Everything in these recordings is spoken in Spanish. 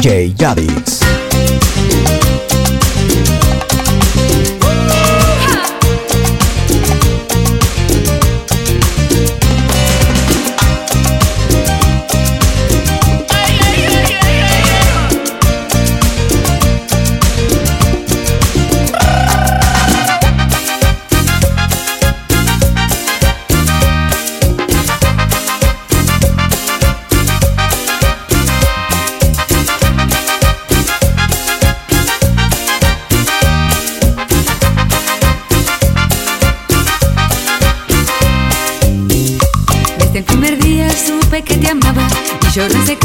DJ Yadix. Amaba y lloré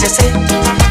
just say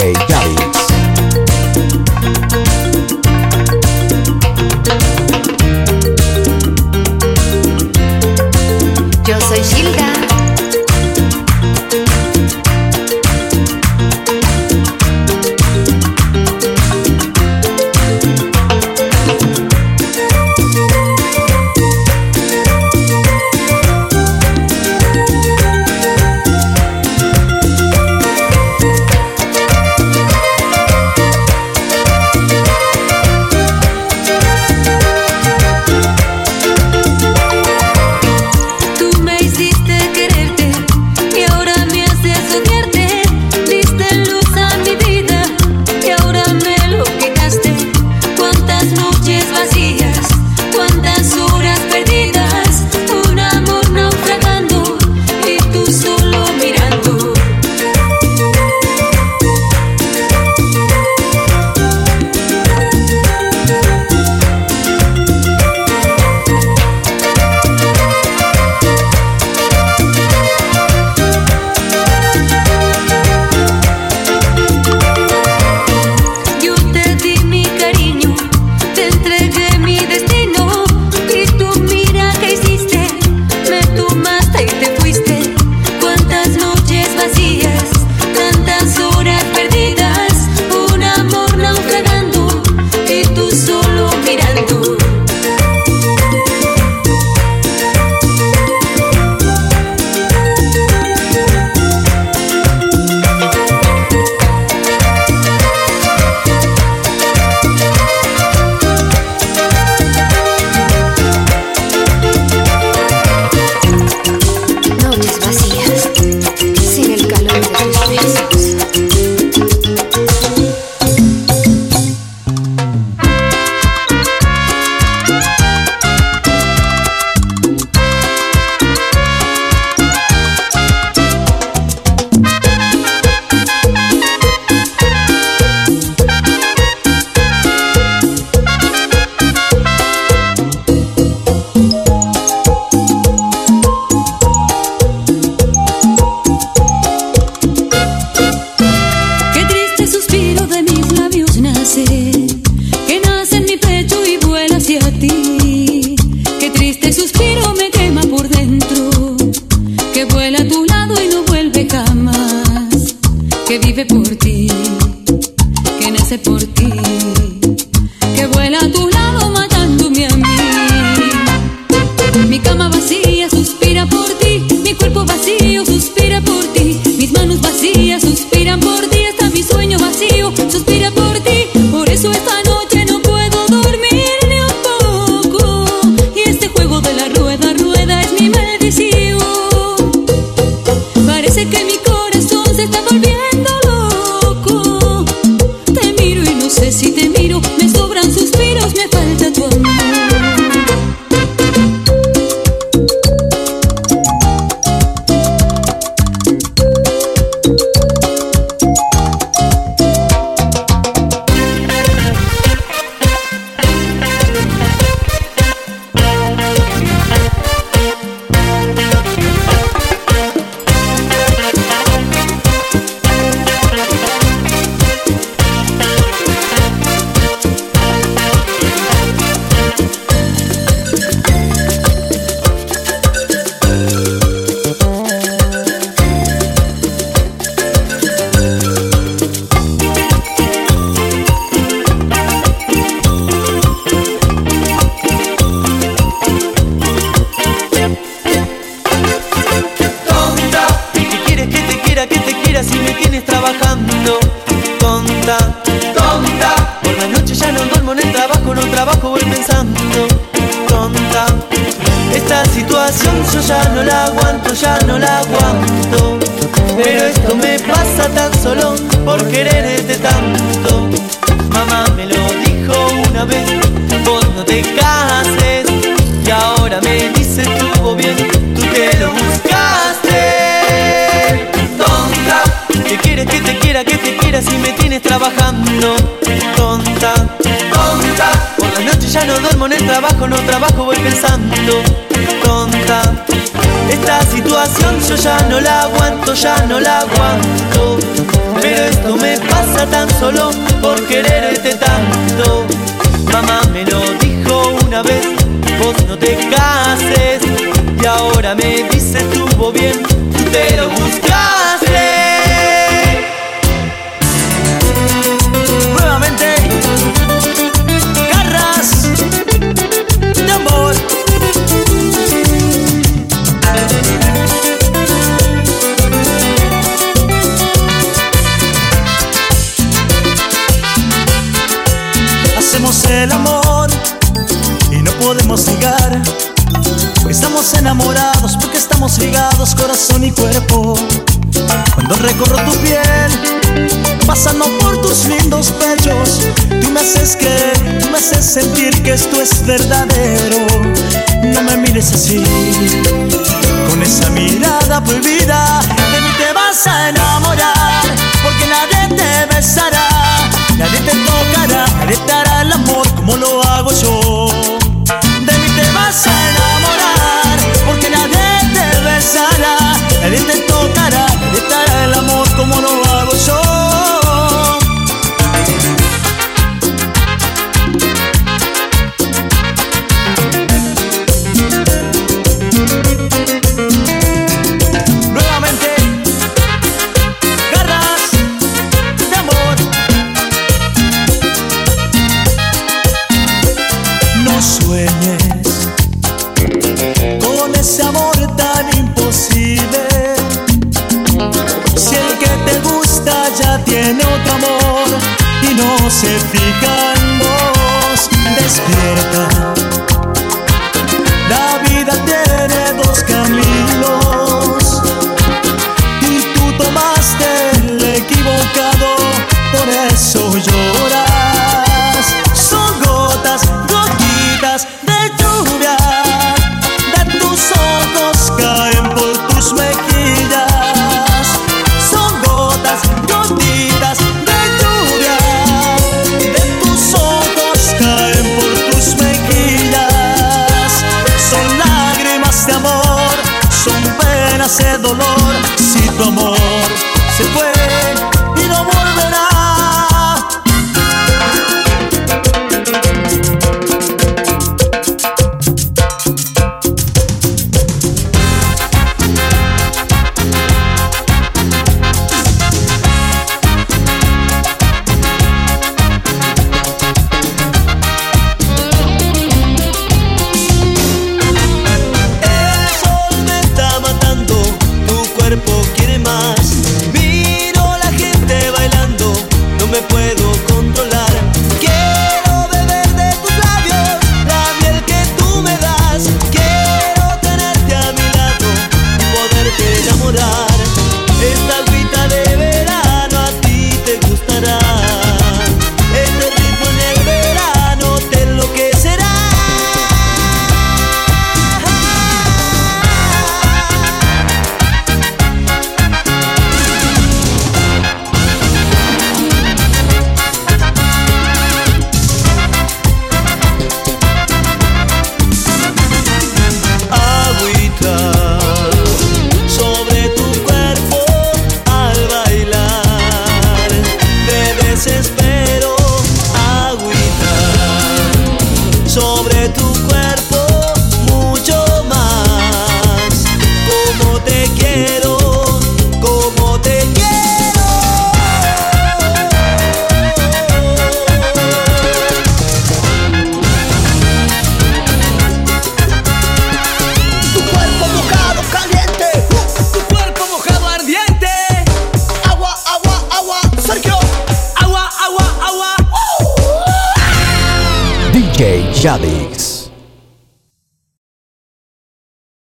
DJ Gabby. que te quiera si me tienes trabajando. Tonta, tonta. Por las noches ya no duermo en el trabajo, no trabajo, voy pensando. Tonta Esta situación yo ya no la aguanto, ya no la aguanto. Pero esto me pasa tan solo por quererte tanto. Mamá me lo dijo una vez, vos no te cases. Y ahora me dice estuvo bien, te lo busqué enamorados, porque estamos ligados corazón y cuerpo. Cuando recorro tu piel, pasando por tus lindos pechos, tú me haces creer, tú me haces sentir que esto es verdadero. No me mires así, con esa mirada prohibida, de mí te vas a enamorar, porque nadie te besará, nadie te tocará, nadie te